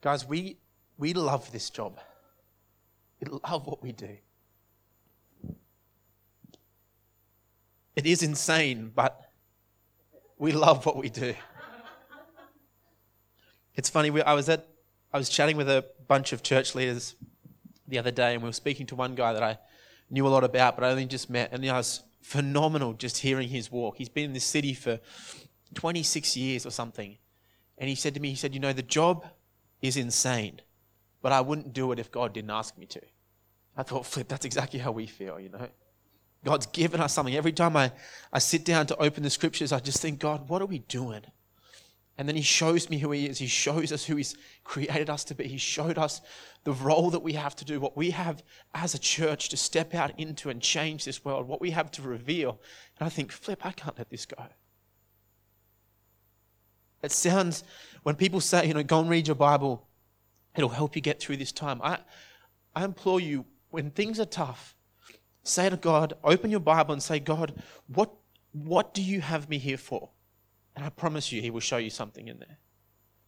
Guys, we, we love this job. We love what we do. It is insane, but we love what we do. It's funny, we, I was at I was chatting with a bunch of church leaders the other day, and we were speaking to one guy that I knew a lot about, but I only just met, and it was phenomenal just hearing his walk. He's been in this city for 26 years or something, and he said to me, he said, "You know, the job is insane, but I wouldn't do it if God didn't ask me to." I thought, flip, that's exactly how we feel, you know. God's given us something. Every time I, I sit down to open the scriptures, I just think, God, what are we doing? And then he shows me who he is. He shows us who he's created us to be. He showed us the role that we have to do, what we have as a church to step out into and change this world, what we have to reveal. And I think, flip, I can't let this go. It sounds, when people say, you know, go and read your Bible, it'll help you get through this time. I, I implore you, when things are tough, say to God, open your Bible and say, God, what, what do you have me here for? And I promise you, He will show you something in there.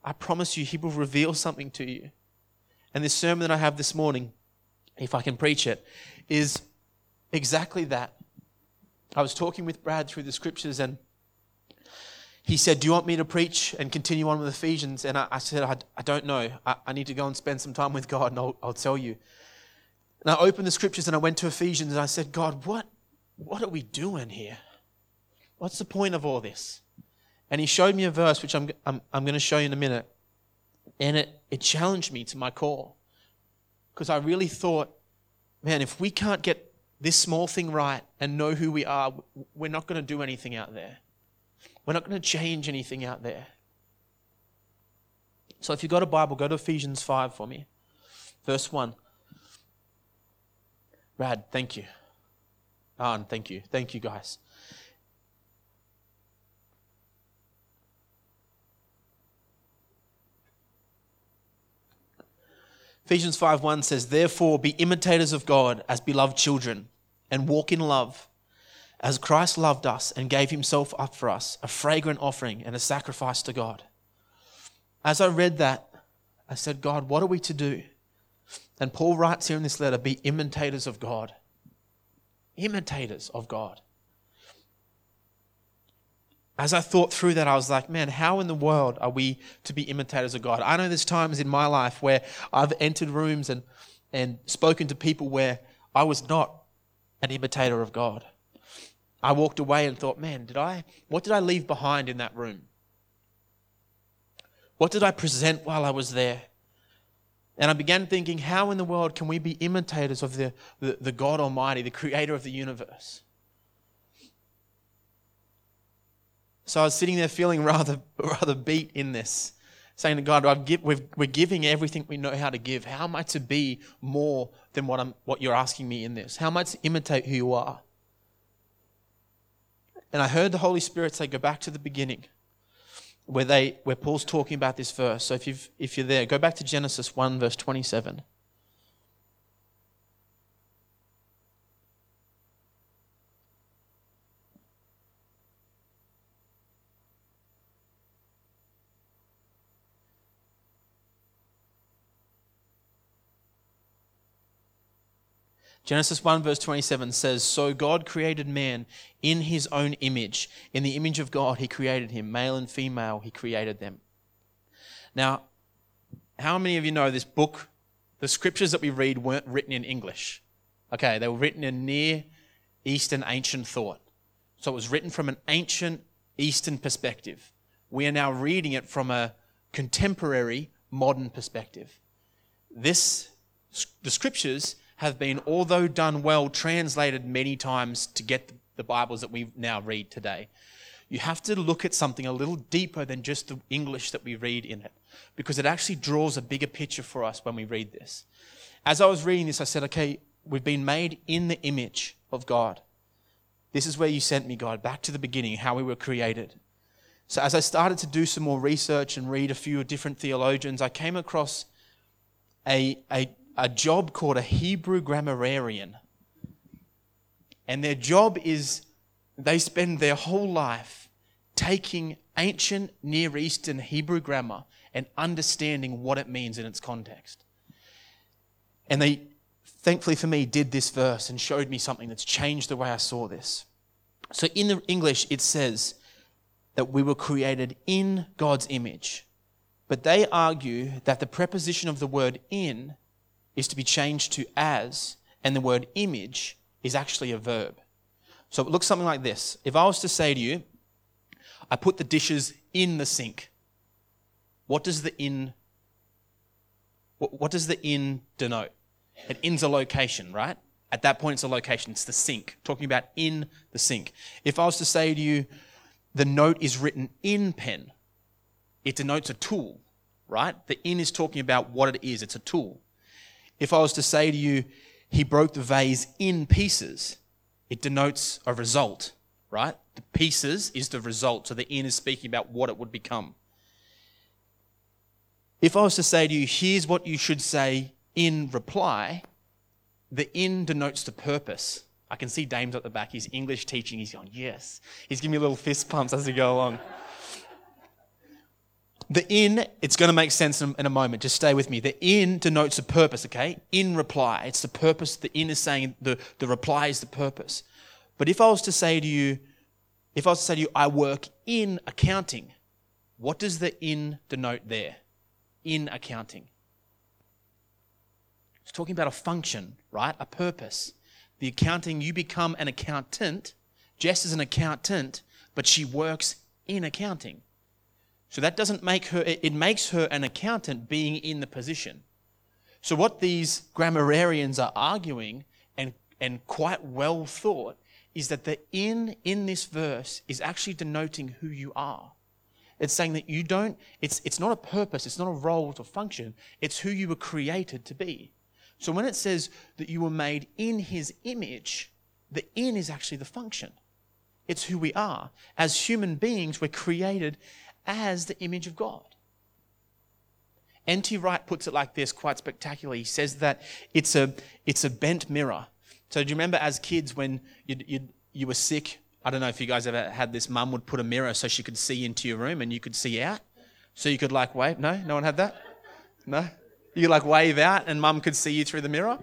I promise you, He will reveal something to you. And this sermon that I have this morning, if I can preach it, is exactly that. I was talking with Brad through the scriptures, and he said, Do you want me to preach and continue on with Ephesians? And I, I said, I, I, don't know. I, I, need to go and spend some time with God, and I'll, I'll tell you. And I opened the scriptures and I went to Ephesians, and I said, God, what, what are we doing here? What's the point of all this? And he showed me a verse, which I'm, I'm, I'm going to show you in a minute. And it, it challenged me to my core. Because I really thought, man, if we can't get this small thing right and know who we are, we're not going to do anything out there. We're not going to change anything out there. So if you've got a Bible, go to Ephesians 5 for me. Verse 1. Rad, thank you. Arn, thank you. Thank you, guys. Ephesians 5:1 says, "Therefore be imitators of God as beloved children, and walk in love, as Christ loved us and gave himself up for us, a fragrant offering and a sacrifice to God." As I read that, I said, "God, what are we to do?" And Paul writes here in this letter, "Be imitators of God." Imitators of God as I thought through that, I was like, man, how in the world are we to be imitators of God? I know there's times in my life where I've entered rooms and, and spoken to people where I was not an imitator of God. I walked away and thought, man, did I, what did I leave behind in that room? What did I present while I was there? And I began thinking, how in the world can we be imitators of the, the, the God Almighty, the creator of the universe? So I was sitting there feeling rather, rather beat in this, saying to God, I've give, we are giving everything we know how to give. How am I to be more than what, I'm, what you're asking me in this? How am I to imitate who you are? And I heard the Holy Spirit say, Go back to the beginning, where, they, where Paul's talking about this verse. So if, you've, if you're there, go back to Genesis 1, verse 27. Genesis 1, verse 27 says, So God created man in his own image. In the image of God, he created him. Male and female, he created them. Now, how many of you know this book? The scriptures that we read weren't written in English. Okay, they were written in Near Eastern ancient thought. So it was written from an ancient Eastern perspective. We are now reading it from a contemporary modern perspective. This, the scriptures have been, although done well, translated many times to get the Bibles that we now read today. You have to look at something a little deeper than just the English that we read in it, because it actually draws a bigger picture for us when we read this. As I was reading this, I said, okay, we've been made in the image of God. This is where you sent me, God, back to the beginning, how we were created. So, as I started to do some more research and read a few different theologians, I came across a, a a job called a Hebrew grammarian. And their job is they spend their whole life taking ancient Near Eastern Hebrew grammar and understanding what it means in its context. And they, thankfully for me, did this verse and showed me something that's changed the way I saw this. So in the English, it says that we were created in God's image. But they argue that the preposition of the word in is to be changed to as, and the word image is actually a verb. So it looks something like this. If I was to say to you, I put the dishes in the sink, what does the in what does the in denote? It in's a location, right? At that point, it's a location. It's the sink. Talking about in the sink. If I was to say to you, the note is written in pen, it denotes a tool, right? The in is talking about what it is. It's a tool. If I was to say to you, he broke the vase in pieces, it denotes a result, right? The pieces is the result. So the in is speaking about what it would become. If I was to say to you, here's what you should say in reply, the in denotes the purpose. I can see Dame's at the back. He's English teaching. He's going, yes. He's giving me little fist pumps as we go along. The in, it's going to make sense in, a moment. Just stay with me. The in denotes a purpose, okay? In reply. It's the purpose. The in is saying the, the reply is the purpose. But if I was to say to you, if I was to say to you, I work in accounting, what does the in denote there? In accounting. It's talking about a function, right? A purpose. The accounting, you become an accountant. Jess is an accountant, but she works in accounting. So that doesn't make her, it makes her an accountant being in the position. So what these grammarians are arguing, and, and quite well thought, is that the in in this verse is actually denoting who you are. It's saying that you don't, it's, it's not a purpose, it's not a role or function, it's who you were created to be. So when it says that you were made in his image, the in is actually the function. It's who we are. As human beings, we're created as the image of God. N.T. Wright puts it like this quite spectacularly. He says that it's a, it's a bent mirror. So, do you remember as kids when you you you were sick? I don't know if you guys ever had this. Mum would put a mirror so she could see into your room and you could see out. So you could like wave. No, no one had that. No, you like wave out and mum could see you through the mirror.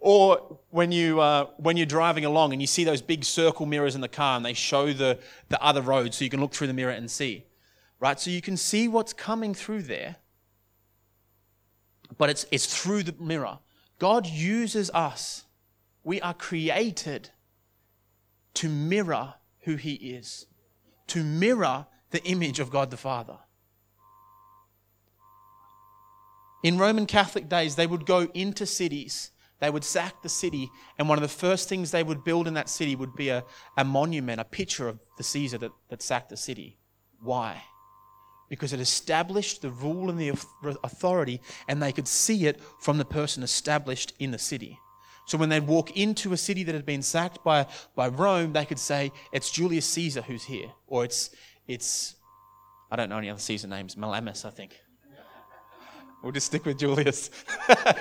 Or when you uh, when you're driving along and you see those big circle mirrors in the car and they show the the other road so you can look through the mirror and see right? So you can see what's coming through there, but it's, it's through the mirror. God uses us. We are created to mirror who He is, to mirror the image of God the Father. In Roman Catholic days, they would go into cities, they would sack the city, and one of the first things they would build in that city would be a, a monument, a picture of the Caesar that, that sacked the city. Why? Because it established the rule and the authority, and they could see it from the person established in the city. So when they'd walk into a city that had been sacked by, by Rome, they could say, It's Julius Caesar who's here. Or it's, it's I don't know any other Caesar names, Malamus, I think. We'll just stick with Julius.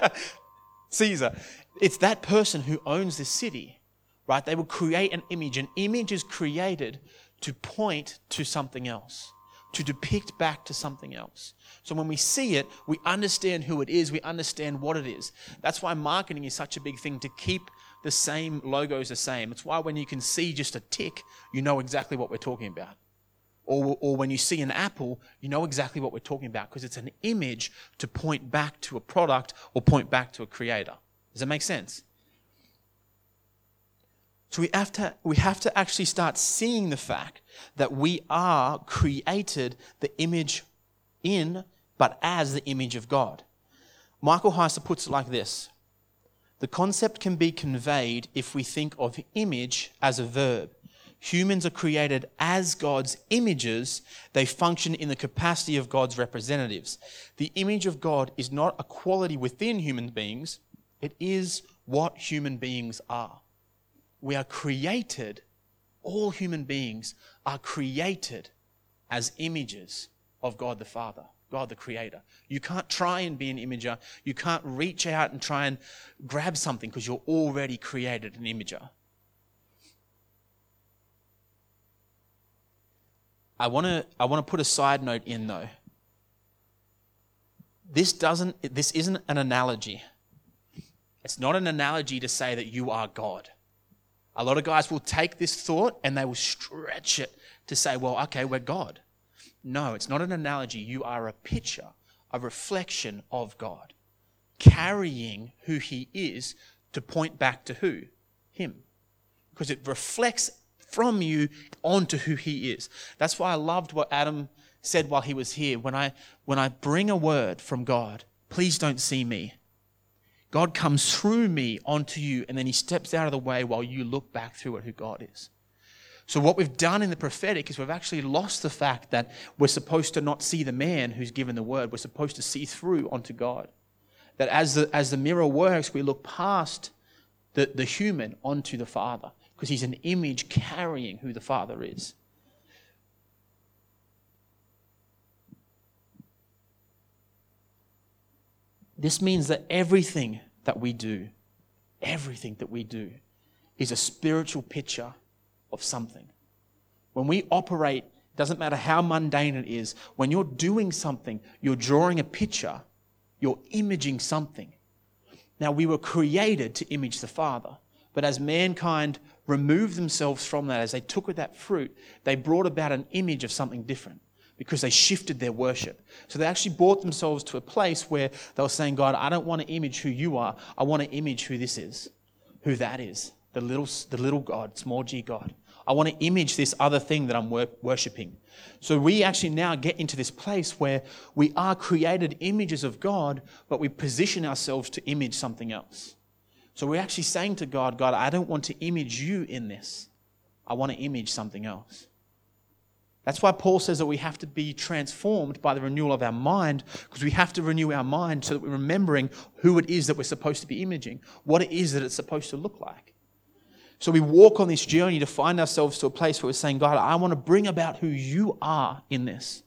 Caesar. It's that person who owns this city, right? They will create an image. An image is created to point to something else to depict back to something else. So when we see it, we understand who it is, we understand what it is. That's why marketing is such a big thing to keep the same logos the same. It's why when you can see just a tick, you know exactly what we're talking about. Or, or when you see an apple, you know exactly what we're talking about because it's an image to point back to a product or point back to a creator. Does that make sense? So we have to, we have to actually start seeing the fact that we are created the image in, but as the image of God. Michael Heiser puts it like this The concept can be conveyed if we think of image as a verb. Humans are created as God's images, they function in the capacity of God's representatives. The image of God is not a quality within human beings, it is what human beings are we are created, all human beings are created as images of God the Father, God the Creator. You can't try and be an imager. You can't reach out and try and grab something because you're already created an imager. I want to I want to put a side note in though. this doesn't this isn't an analogy. It's not an analogy to say that you are God. A lot of guys will take this thought and they will stretch it to say, well, okay, we're God. No, it's not an analogy. You are a picture, a reflection of God, carrying who He is to point back to who? Him. Because it reflects from you onto who He is. That's why I loved what Adam said while he was here. When I, when I bring a word from God, please don't see me. God comes through me onto you, and then He steps out of the way while you look back through at who God is. So, what we've done in the prophetic is we've actually lost the fact that we're supposed to not see the man who's given the word. We're supposed to see through onto God. That as the, as the mirror works, we look past the, the human onto the Father because he's an image carrying who the Father is. This means that everything that we do, everything that we do, is a spiritual picture of something. When we operate, doesn't matter how mundane it is, when you're doing something, you're drawing a picture, you're imaging something. Now, we were created to image the Father, but as mankind removed themselves from that, as they took of that fruit, they brought about an image of something different because they shifted their worship. So they actually brought themselves to a place where they were saying, God, I don't want to image who you are. I want to image who this is, who that is. The little, the little God, small g God. I want to image this other thing that I'm worshiping. So we actually now get into this place where we are created images of God, but we position ourselves to image something else. So we're actually saying to God, God, I don't want to image you in this. I want to image something else. That's why Paul says that we have to be transformed by the renewal of our mind, because we have to renew our mind so that we're remembering who it is that we're supposed to be imaging, what it is that it's supposed to look like. So we walk on this journey to find ourselves to a place where we're saying, God, I want to bring about who you are in this.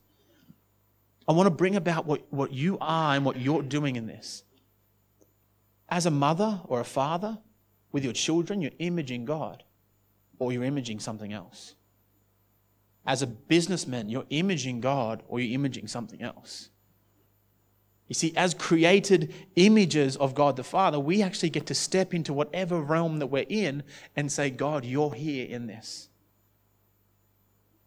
I want to bring about what, what you are and what you're doing in this. As a mother or a father with your children, you're imaging God or you're imaging something else. As a businessman, you're imaging God or you're imaging something else. You see, as created images of God the Father, we actually get to step into whatever realm that we're in and say, God, you're here in this.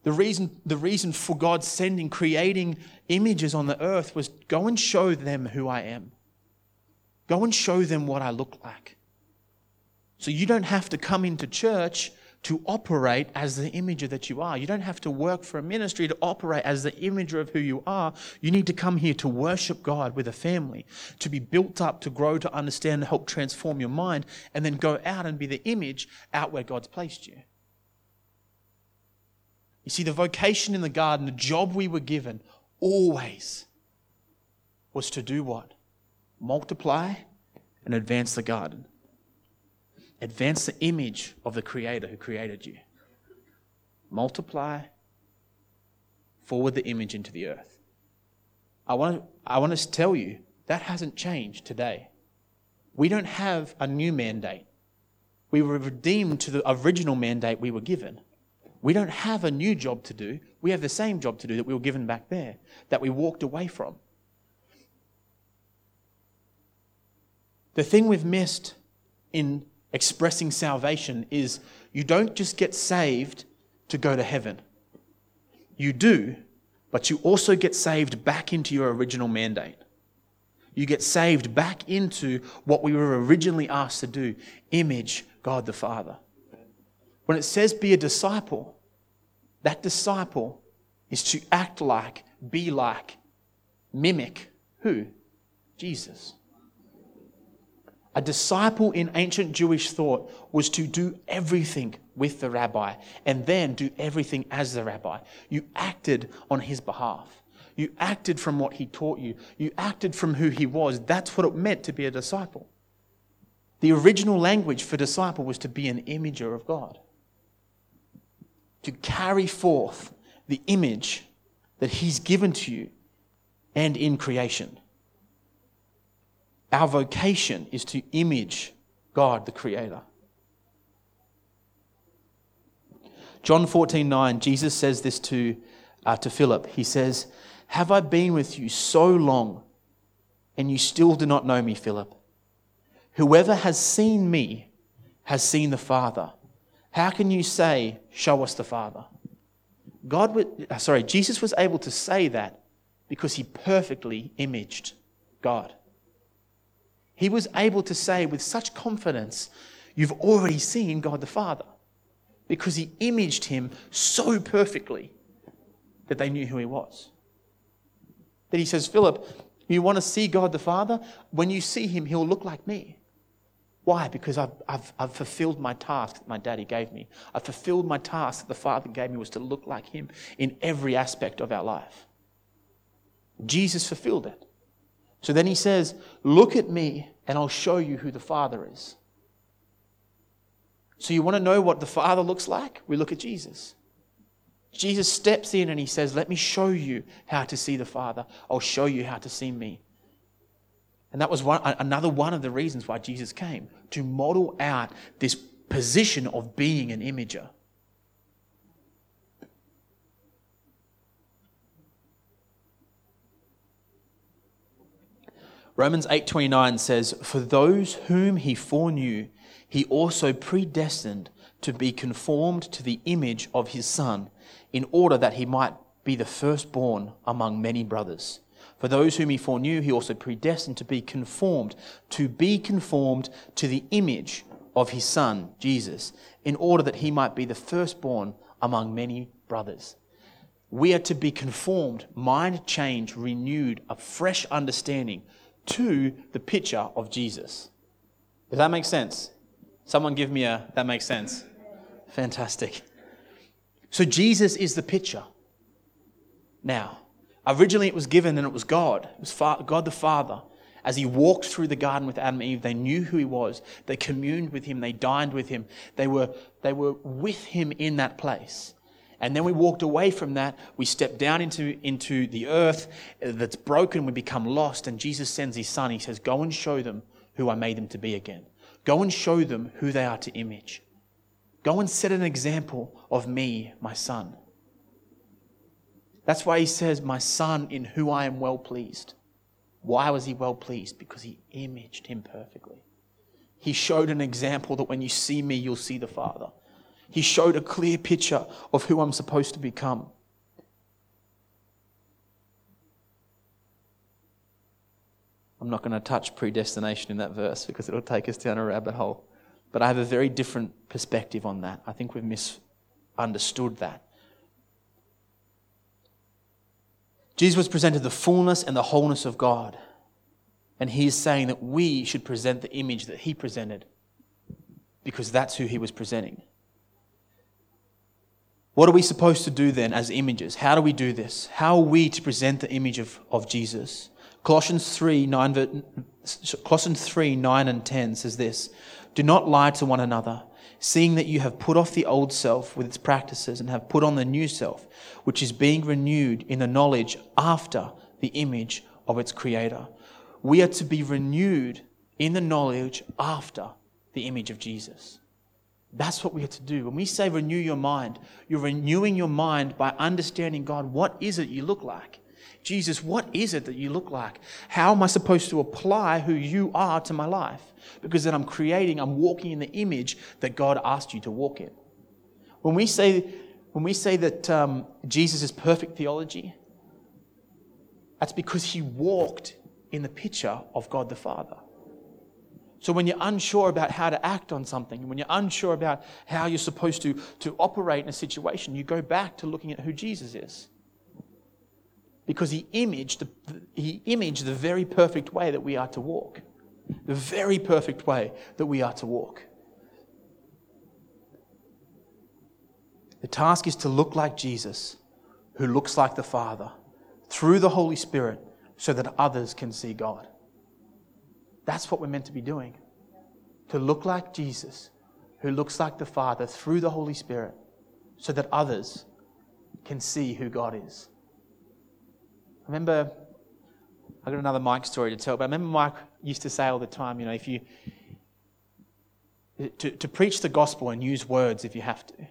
The reason, the reason for God sending, creating images on the earth was go and show them who I am. Go and show them what I look like. So you don't have to come into church to operate as the imager that you are. You don't have to work for a ministry to operate as the imager of who you are. You need to come here to worship God with a family, to be built up, to grow, to understand, to help transform your mind, and then go out and be the image out where God's placed you. You see, the vocation in the garden, the job we were given, always was to do what? Multiply and advance the garden. Advance the image of the Creator who created you. Multiply, forward the image into the earth. I want, to, I want to tell you that hasn't changed today. We don't have a new mandate. We were redeemed to the original mandate we were given. We don't have a new job to do. We have the same job to do that we were given back there, that we walked away from. The thing we've missed in expressing salvation is you don't just get saved to go to heaven. You do, but you also get saved back into your original mandate. You get saved back into what we were originally asked to do image God the Father. When it says be a disciple, that disciple is to act like, be like, mimic who? Jesus. A disciple in ancient Jewish thought was to do everything with the rabbi and then do everything as the rabbi. You acted on his behalf. You acted from what he taught you. You acted from who he was. That's what it meant to be a disciple. The original language for disciple was to be an imager of God, to carry forth the image that he's given to you and in creation. Our vocation is to image God, the Creator. John 14 9, Jesus says this to, uh, to Philip. He says, Have I been with you so long, and you still do not know me, Philip? Whoever has seen me has seen the Father. How can you say, Show us the Father? God, uh, sorry, Jesus was able to say that because he perfectly imaged God. He was able to say with such confidence, You've already seen God the Father because he imaged him so perfectly that they knew who he was. That he says, Philip, you want to see God the Father? When you see him, he'll look like me. Why? Because I've, I've, I've fulfilled my task that my daddy gave me. I've fulfilled my task that the Father gave me was to look like him in every aspect of our life. Jesus fulfilled it. So then he says, Look at me and I'll show you who the Father is. So, you want to know what the Father looks like? We look at Jesus. Jesus steps in and he says, Let me show you how to see the Father. I'll show you how to see me. And that was one, another one of the reasons why Jesus came to model out this position of being an imager. Romans 8:29 says, "For those whom he foreknew, he also predestined to be conformed to the image of his Son, in order that he might be the firstborn among many brothers. For those whom he foreknew, he also predestined to be conformed, to be conformed to the image of his Son, Jesus, in order that he might be the firstborn among many brothers. We are to be conformed, mind change, renewed, a fresh understanding to the picture of Jesus. Does that make sense? Someone give me a, that makes sense. Fantastic. So Jesus is the picture. Now, originally it was given and it was God. It was God the Father. As he walked through the garden with Adam and Eve, they knew who he was. They communed with him. They dined with him. They were, they were with him in that place. And then we walked away from that. We stepped down into, into the earth that's broken. We become lost. And Jesus sends his son. He says, Go and show them who I made them to be again. Go and show them who they are to image. Go and set an example of me, my son. That's why he says, My son, in who I am well pleased. Why was he well pleased? Because he imaged him perfectly. He showed an example that when you see me, you'll see the Father. He showed a clear picture of who I'm supposed to become. I'm not going to touch predestination in that verse because it'll take us down a rabbit hole. But I have a very different perspective on that. I think we've misunderstood that. Jesus presented the fullness and the wholeness of God. And he is saying that we should present the image that he presented because that's who he was presenting. What are we supposed to do then as images? How do we do this? How are we to present the image of, of Jesus? Colossians 3 9, Colossians 3 9 and 10 says this Do not lie to one another, seeing that you have put off the old self with its practices and have put on the new self, which is being renewed in the knowledge after the image of its creator. We are to be renewed in the knowledge after the image of Jesus. That's what we have to do. When we say renew your mind, you're renewing your mind by understanding God, what is it you look like? Jesus, what is it that you look like? How am I supposed to apply who you are to my life? Because then I'm creating, I'm walking in the image that God asked you to walk in. When we say, when we say that um, Jesus is perfect theology, that's because he walked in the picture of God the Father. So when you're unsure about how to act on something, and when you're unsure about how you're supposed to, to operate in a situation, you go back to looking at who Jesus is because he imaged, the, he imaged the very perfect way that we are to walk. The very perfect way that we are to walk. The task is to look like Jesus, who looks like the Father, through the Holy Spirit, so that others can see God. That's what we're meant to be doing. To look like Jesus, who looks like the Father, through the Holy Spirit, so that others can see who God is. I remember, I got another Mike story to tell, but I remember Mike used to say all the time, you know, if you, to, to preach the gospel and use words if you have to.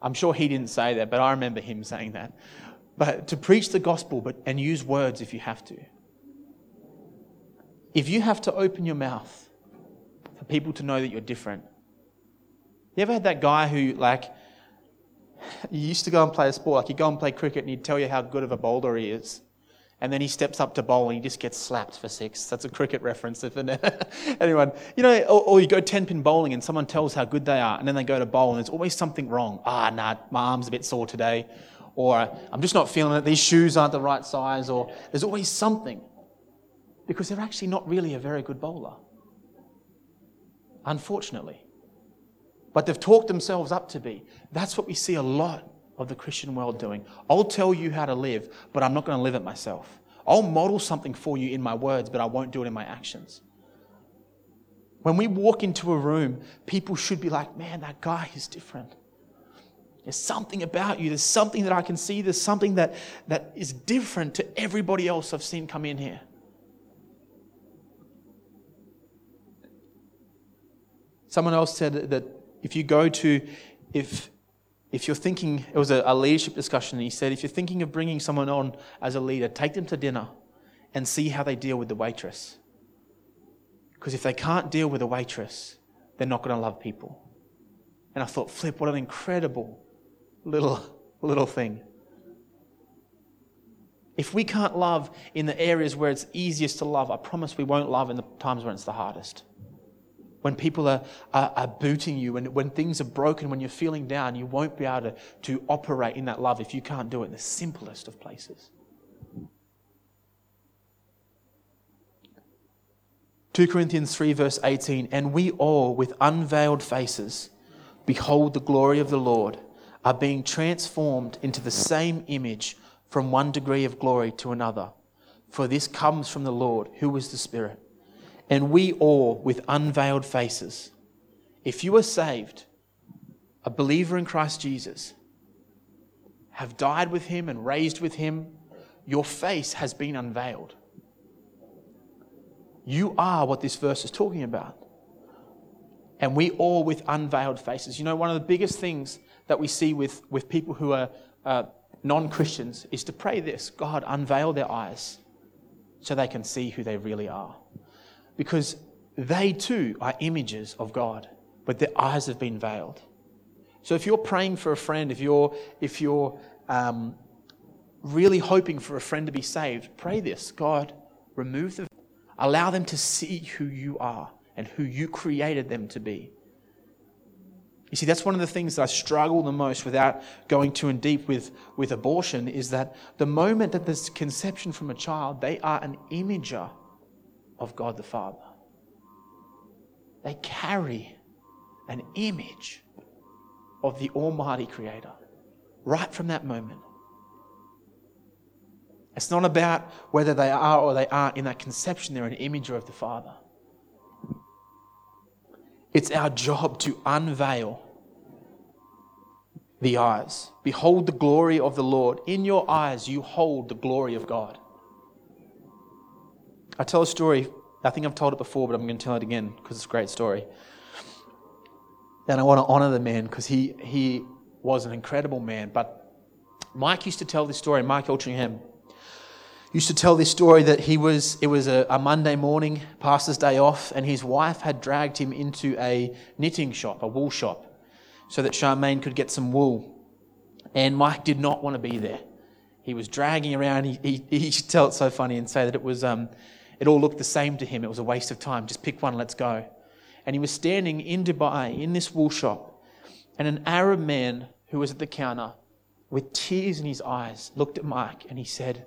I'm sure he didn't say that, but I remember him saying that. But to preach the gospel but, and use words if you have to. If you have to open your mouth for people to know that you're different, you ever had that guy who, like, you used to go and play a sport, like you go and play cricket and he'd tell you how good of a bowler he is. And then he steps up to bowl and he just gets slapped for six. That's a cricket reference, if anyone, you know, or, or, you go 10 pin bowling and someone tells how good they are, and then they go to bowl and there's always something wrong. Ah, nah, my arm's a bit sore today. Or I'm just not feeling it, these shoes aren't the right size. Or there's always something because they're actually not really a very good bowler. Unfortunately. But they've talked themselves up to be. That's what we see a lot of the Christian world doing. I'll tell you how to live, but I'm not going to live it myself. I'll model something for you in my words, but I won't do it in my actions. When we walk into a room, people should be like, man, that guy is different. There's something about you. There's something that I can see. There's something that, that is different to everybody else I've seen come in here. Someone else said that if you go to, if, if you're thinking, it was a, a leadership discussion, and he said, if you're thinking of bringing someone on as a leader, take them to dinner and see how they deal with the waitress. Because if they can't deal with a waitress, they're not going to love people. And I thought, Flip, what an incredible little, little thing. If we can't love in the areas where it's easiest to love, I promise we won't love in the times when it's the hardest. When people are, are, are booting you, and when things are broken, when you're feeling down, you won't be able to, to operate in that love if you can't do it in the simplest of places. 2 Corinthians 3, verse 18, and we all, with unveiled faces, behold the glory of the Lord, are being transformed into the same image from one degree of glory to another. For this comes from the Lord, who is the Spirit. And we all, with unveiled faces, if you are saved, a believer in Christ Jesus, have died with him and raised with him, your face has been unveiled. You are what this verse is talking about. And we all with unveiled faces. You know, one of the biggest things that we see with, with people who are uh, non Christians is to pray this God, unveil their eyes so they can see who they really are. Because they too are images of God, but their eyes have been veiled. So if you're praying for a friend, if you're, if you're um, really hoping for a friend to be saved, pray this God, remove the, allow them to see who you are and who you created them to be. You see, that's one of the things that I struggle the most without going too in deep with, with abortion is that the moment that there's conception from a child, they are an imager of God the Father. They carry an image of the Almighty Creator right from that moment. It's not about whether they are or they aren't in that conception, they're an imager of the Father. It's our job to unveil the eyes. Behold the glory of the Lord. In your eyes, you hold the glory of God. I tell a story. I think I've told it before, but I'm going to tell it again because it's a great story. And I want to honor the man because he, he was an incredible man. But Mike used to tell this story, Mike Eltringham used to tell this story that he was it was a, a, Monday morning, pastor's day off, and his wife had dragged him into a knitting shop, a wool shop, so that Charmaine could get some wool. And Mike did not want to be there. He was dragging around. He, he, he used to tell it so funny and say that it was um, it all looked the same to him. It was a waste of time. Just pick one, let's go. And he was standing in Dubai in this wool shop, and an Arab man who was at the counter with tears in his eyes looked at Mike and he said,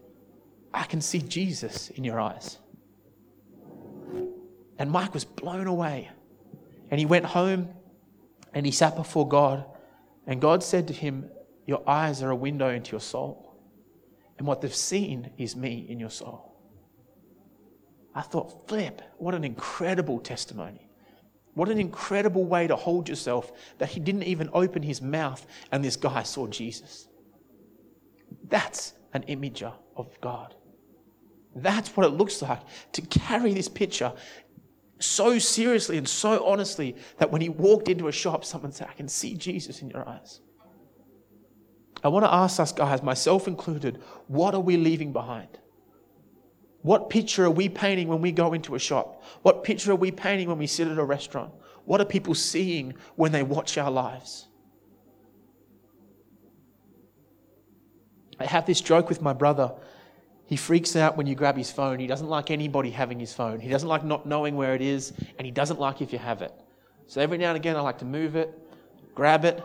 I can see Jesus in your eyes. And Mike was blown away. And he went home and he sat before God. And God said to him, Your eyes are a window into your soul. And what they've seen is me in your soul. I thought, flip, what an incredible testimony. What an incredible way to hold yourself that he didn't even open his mouth and this guy saw Jesus. That's an imager of God. That's what it looks like to carry this picture so seriously and so honestly that when he walked into a shop, someone said, I can see Jesus in your eyes. I want to ask us, guys, myself included, what are we leaving behind? What picture are we painting when we go into a shop? What picture are we painting when we sit at a restaurant? What are people seeing when they watch our lives? I have this joke with my brother. He freaks out when you grab his phone. He doesn't like anybody having his phone. He doesn't like not knowing where it is, and he doesn't like if you have it. So every now and again, I like to move it, grab it,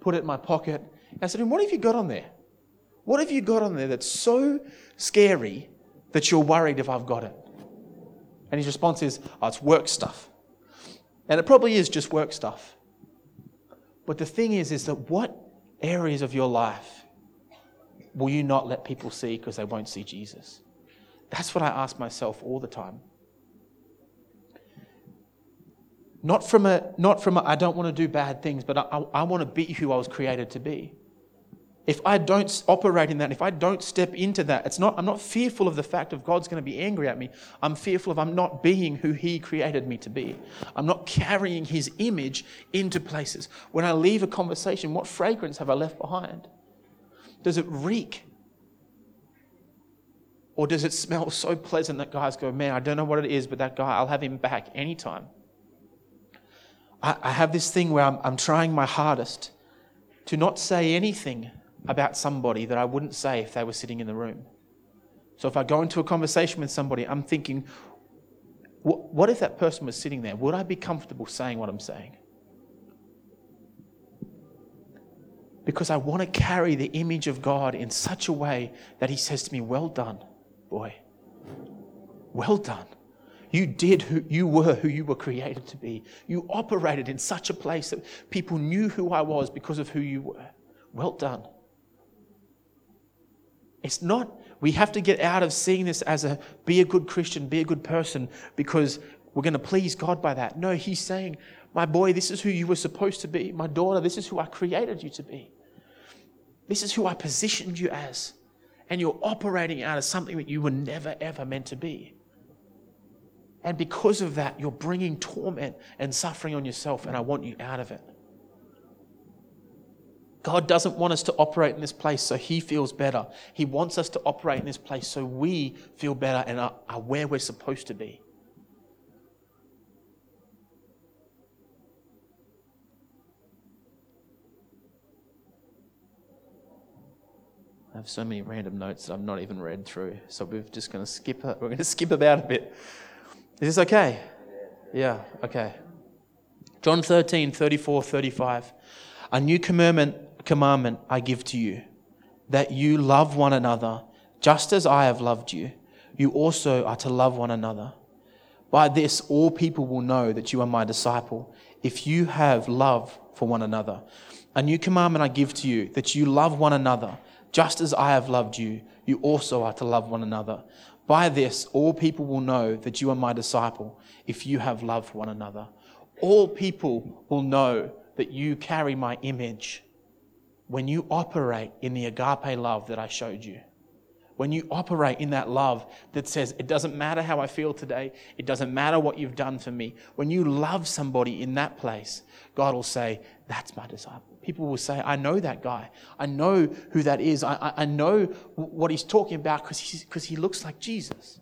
put it in my pocket. And I said What have you got on there? What have you got on there that's so scary that you're worried if I've got it? And his response is, Oh, it's work stuff. And it probably is just work stuff. But the thing is, is that what areas of your life will you not let people see because they won't see Jesus? That's what I ask myself all the time. Not from a, not from a, I don't want to do bad things, but I, I, I want to be who I was created to be. If I don't operate in that, if I don't step into that, it's not, I'm not fearful of the fact of God's going to be angry at me. I'm fearful of I'm not being who He created me to be. I'm not carrying His image into places. When I leave a conversation, what fragrance have I left behind? Does it reek? Or does it smell so pleasant that guys go, man, I don't know what it is, but that guy, I'll have him back anytime. I, I have this thing where I'm, I'm trying my hardest to not say anything about somebody that I wouldn't say if they were sitting in the room. So if I go into a conversation with somebody, I'm thinking, what if that person was sitting there? Would I be comfortable saying what I'm saying? because I want to carry the image of God in such a way that He says to me, Well done, boy. Well done. You did who you were who you were created to be. You operated in such a place that people knew who I was because of who you were. Well done. It's not, we have to get out of seeing this as a be a good Christian, be a good person, because we're going to please God by that. No, He's saying, My boy, this is who you were supposed to be. My daughter, this is who I created you to be. This is who I positioned you as. And you're operating out of something that you were never, ever meant to be. And because of that, you're bringing torment and suffering on yourself, and I want you out of it. God doesn't want us to operate in this place so He feels better. He wants us to operate in this place so we feel better and are, are where we're supposed to be. I have so many random notes that I've not even read through. So we're just going to skip. We're going to skip about a bit. Is this okay? Yeah, okay. John 13, 34, 35. A new commandment, commandment I give to you, that you love one another, just as I have loved you. You also are to love one another. By this, all people will know that you are my disciple, if you have love for one another. A new commandment I give to you, that you love one another. Just as I have loved you, you also are to love one another. By this, all people will know that you are my disciple if you have love for one another. All people will know that you carry my image when you operate in the agape love that I showed you. When you operate in that love that says, it doesn't matter how I feel today, it doesn't matter what you've done for me. When you love somebody in that place, God will say, That's my disciple people will say, I know that guy. I know who that is. I, I, I know what he's talking about because he looks like Jesus.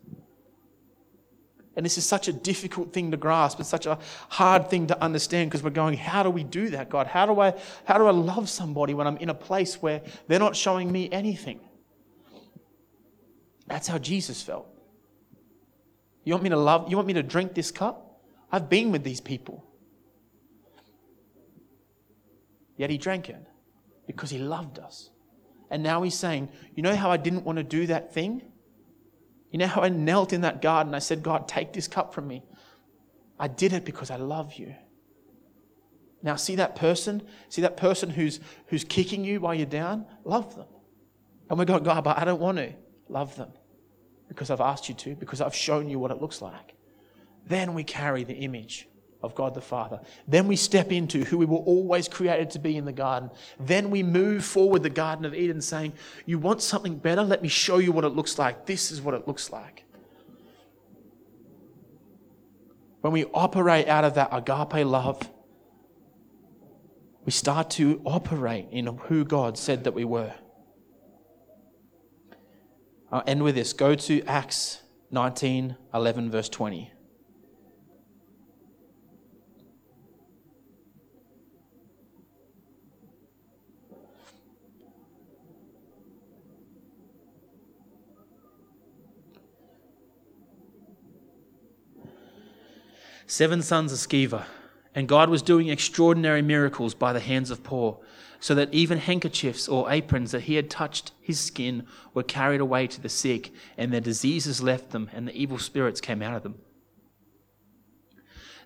And this is such a difficult thing to grasp. It's such a hard thing to understand because we're going, how do we do that, God? How do I how do I love somebody when I'm in a place where they're not showing me anything? That's how Jesus felt. You want me to love, you want me to drink this cup? I've been with these people. Yet he drank it because he loved us. And now he's saying, You know how I didn't want to do that thing? You know how I knelt in that garden? I said, God, take this cup from me. I did it because I love you. Now, see that person? See that person who's, who's kicking you while you're down? Love them. And we go, God, but I don't want to. Love them because I've asked you to, because I've shown you what it looks like. Then we carry the image of God the Father. Then we step into who we were always created to be in the garden. Then we move forward the Garden of Eden saying, You want something better? Let me show you what it looks like. This is what it looks like. When we operate out of that agape love, we start to operate in who God said that we were. I'll end with this. Go to Acts 19, 11, verse 20. Seven sons of Sceva, and God was doing extraordinary miracles by the hands of Paul so that even handkerchiefs or aprons that he had touched his skin were carried away to the sick, and their diseases left them, and the evil spirits came out of them.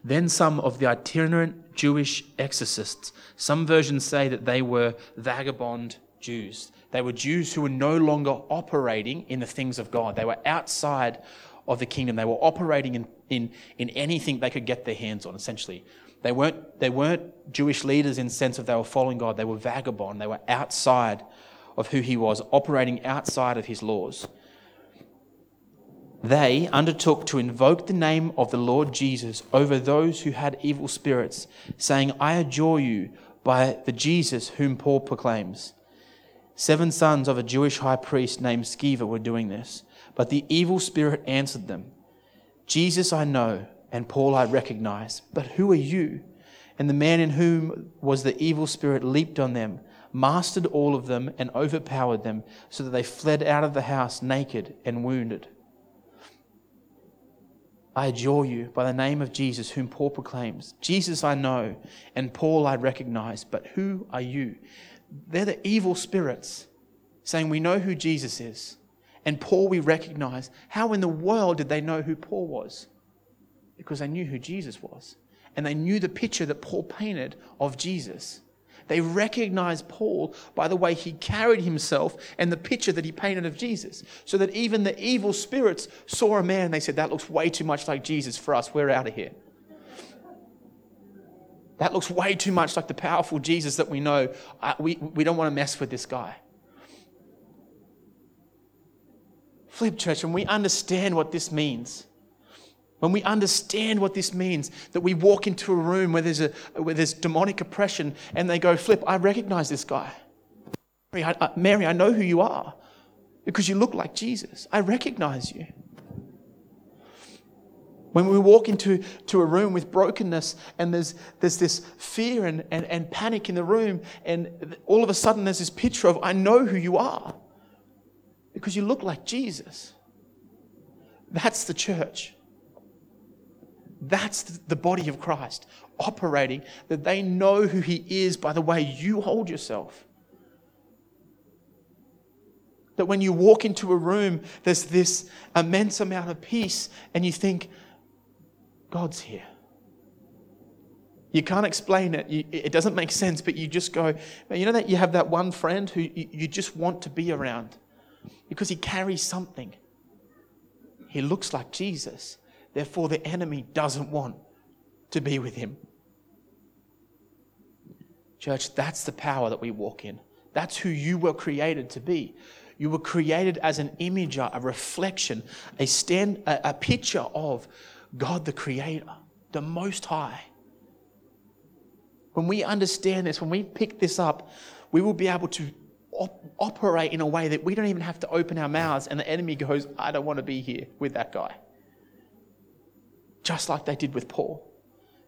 Then some of the itinerant Jewish exorcists, some versions say that they were vagabond Jews. They were Jews who were no longer operating in the things of God. They were outside of the kingdom. They were operating in, in, in anything they could get their hands on, essentially. They weren't, they weren't Jewish leaders in the sense of they were following God. They were vagabond. They were outside of who he was, operating outside of his laws. They undertook to invoke the name of the Lord Jesus over those who had evil spirits, saying, I adjure you by the Jesus whom Paul proclaims. Seven sons of a Jewish high priest named Sceva were doing this, but the evil spirit answered them, Jesus I know and Paul I recognize. But who are you? And the man in whom was the evil spirit leaped on them, mastered all of them, and overpowered them, so that they fled out of the house naked and wounded. I adjure you by the name of Jesus, whom Paul proclaims. Jesus I know, and Paul I recognize, but who are you? They're the evil spirits saying, We know who Jesus is. And Paul we recognize. How in the world did they know who Paul was? Because they knew who Jesus was. And they knew the picture that Paul painted of Jesus. They recognized Paul by the way he carried himself and the picture that he painted of Jesus. So that even the evil spirits saw a man and they said, That looks way too much like Jesus for us. We're out of here. That looks way too much like the powerful Jesus that we know. Uh, we, we don't want to mess with this guy. Flip church, and we understand what this means, when we understand what this means, that we walk into a room where there's, a, where there's demonic oppression and they go, Flip, I recognize this guy. Mary I, uh, Mary, I know who you are because you look like Jesus. I recognize you. When we walk into to a room with brokenness and there's, there's this fear and, and, and panic in the room, and all of a sudden there's this picture of, I know who you are because you look like Jesus. That's the church. That's the body of Christ operating, that they know who He is by the way you hold yourself. That when you walk into a room, there's this immense amount of peace, and you think, God's here. You can't explain it. You, it doesn't make sense, but you just go, you know that you have that one friend who you, you just want to be around because he carries something. He looks like Jesus. Therefore, the enemy doesn't want to be with him. Church, that's the power that we walk in. That's who you were created to be. You were created as an imager, a reflection, a, stand, a, a picture of God the Creator, the Most High. When we understand this, when we pick this up, we will be able to op- operate in a way that we don't even have to open our mouths, and the enemy goes, I don't want to be here with that guy just like they did with Paul.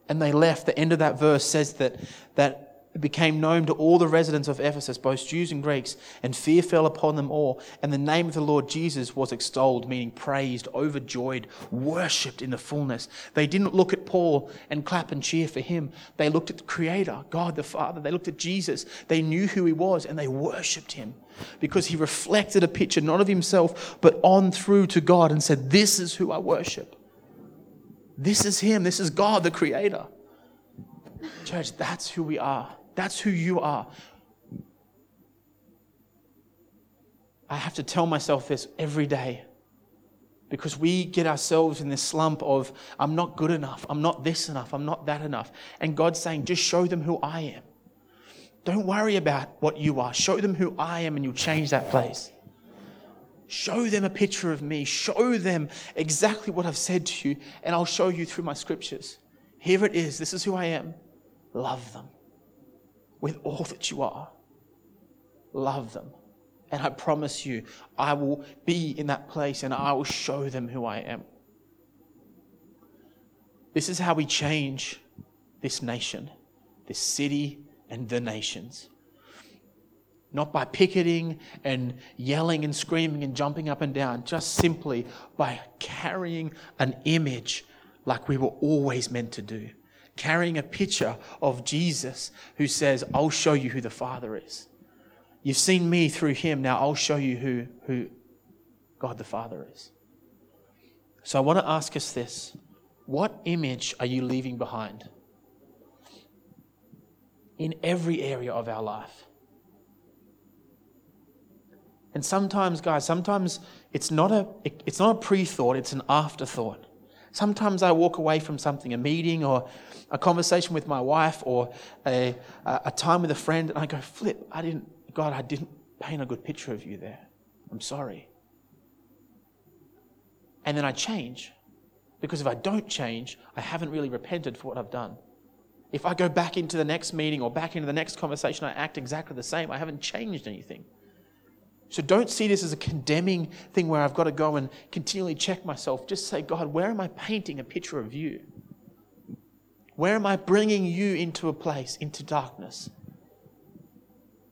And they left. The end of that verse says that, that it became known to all the residents of Ephesus, both Jews and Greeks, and fear fell upon them all. And the name of the Lord Jesus was extolled, meaning praised, overjoyed, worshipped in the fullness. They didn't look at Paul and clap and cheer for him. They looked at the Creator, God the Father. They looked at Jesus. They knew who he was and they worshipped him because he reflected a picture not of himself, but on through to God and said, This is who I worship. This is Him. This is God, the Creator. Church, that's who we are. That's who you are. I have to tell myself this every day because we get ourselves in this slump of, I'm not good enough, I'm not this enough, I'm not that enough. And God's saying, just show them who I am. Don't worry about what you are. Show them who I am, and you'll change that place. Show them a picture of me. Show them exactly what I've said to you, and I'll show you through my scriptures. Here it is. This is who I am. Love them with all that you are. Love them And I promise you, I will be in that place and I will show them who I am. This is how we change this nation, this city, and the nations. Not by picketing and yelling and screaming and jumping up and down, just simply by carrying an image like we were always meant to do. Carrying a picture of Jesus who says, I'll show you who the Father is. You've seen me through him, now I'll show you who, who God the Father is. So I want to ask us this what image are you leaving behind? In every area of our life. And sometimes, guys, sometimes it's not a, it's not a pre thought, it's an afterthought. Sometimes I walk away from something, a meeting or a conversation with my wife or a, a time with a friend, and I go, flip, I didn't, God, I didn't paint a good picture of you there. I'm sorry. And then I change. Because if I don't change, I haven't really repented for what I've done. If I go back into the next meeting or back into the next conversation, I act exactly the same. I haven't changed anything. So don't see this as a condemning thing where I've got to go and continually check myself. Just say, God, where am I painting a picture of you? Where am I bringing you into a place, into darkness?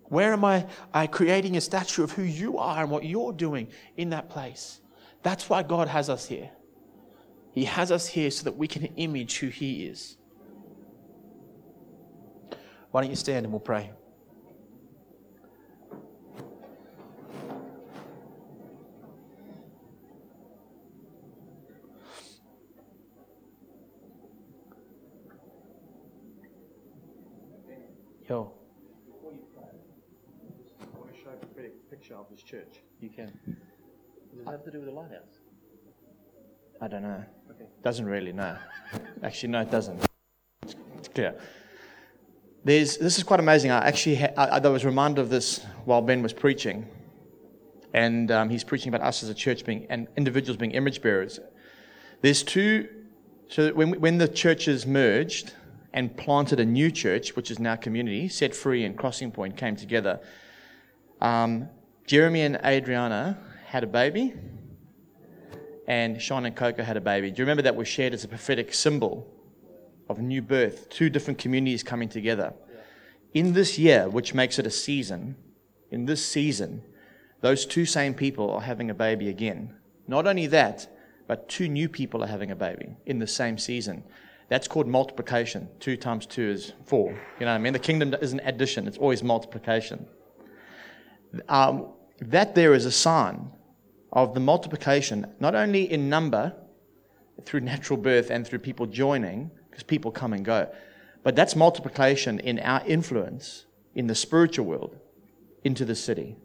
Where am I, I creating a statue of who you are and what you're doing in that place? That's why God has us here. He has us here so that we can image who He is. Why don't you stand and we'll pray? Yo. picture of his church. You can. Does it have to do with the lighthouse? I don't know. Okay. Doesn't really, no. Actually, no, it doesn't. It's, it's clear. There's, this is quite amazing. I actually ha- I, I was reminded of this while Ben was preaching. And um, he's preaching about us as a church being, and individuals being image bearers. There's two, so when, when the churches merged and planted a new church, which is now community, Set Free and Crossing Point came together, um, Jeremy and Adriana had a baby, and Sean and Coco had a baby. Do you remember that was shared as a prophetic symbol of new birth, two different communities coming together? In this year, which makes it a season, in this season, those two same people are having a baby again. Not only that, but two new people are having a baby in the same season. That's called multiplication. Two times two is four. You know what I mean? The kingdom isn't addition, it's always multiplication. Um, that there is a sign of the multiplication, not only in number through natural birth and through people joining, because people come and go, but that's multiplication in our influence in the spiritual world into the city.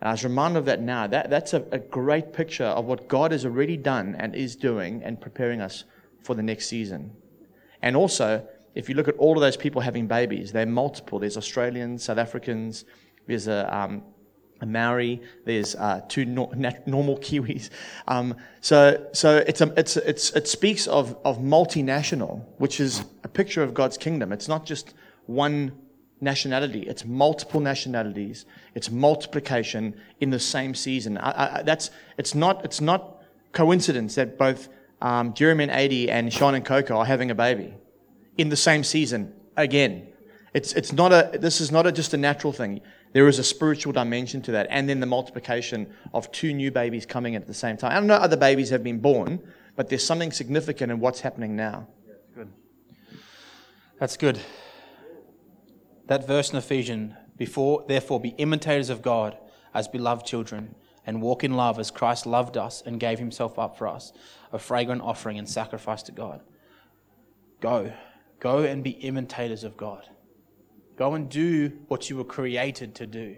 And I was reminded of that now. That, that's a, a great picture of what God has already done and is doing and preparing us for the next season. And also, if you look at all of those people having babies, they're multiple. There's Australians, South Africans, there's a, um, a Maori, there's uh, two no, nat- normal Kiwis. Um, so so it's a, it's, it's, it speaks of, of multinational, which is a picture of God's kingdom. It's not just one nationality, it's multiple nationalities, it's multiplication in the same season. I, I, that's, it's, not, it's not coincidence that both um, Jeremy and Adi and Sean and Coco are having a baby in the same season again. It's, it's not a, this is not a, just a natural thing. There is a spiritual dimension to that. And then the multiplication of two new babies coming at the same time. I don't know other babies have been born, but there's something significant in what's happening now. Good. That's good. That verse in Ephesians, before, therefore, be imitators of God as beloved children, and walk in love as Christ loved us and gave himself up for us, a fragrant offering and sacrifice to God. Go. Go and be imitators of God. Go and do what you were created to do.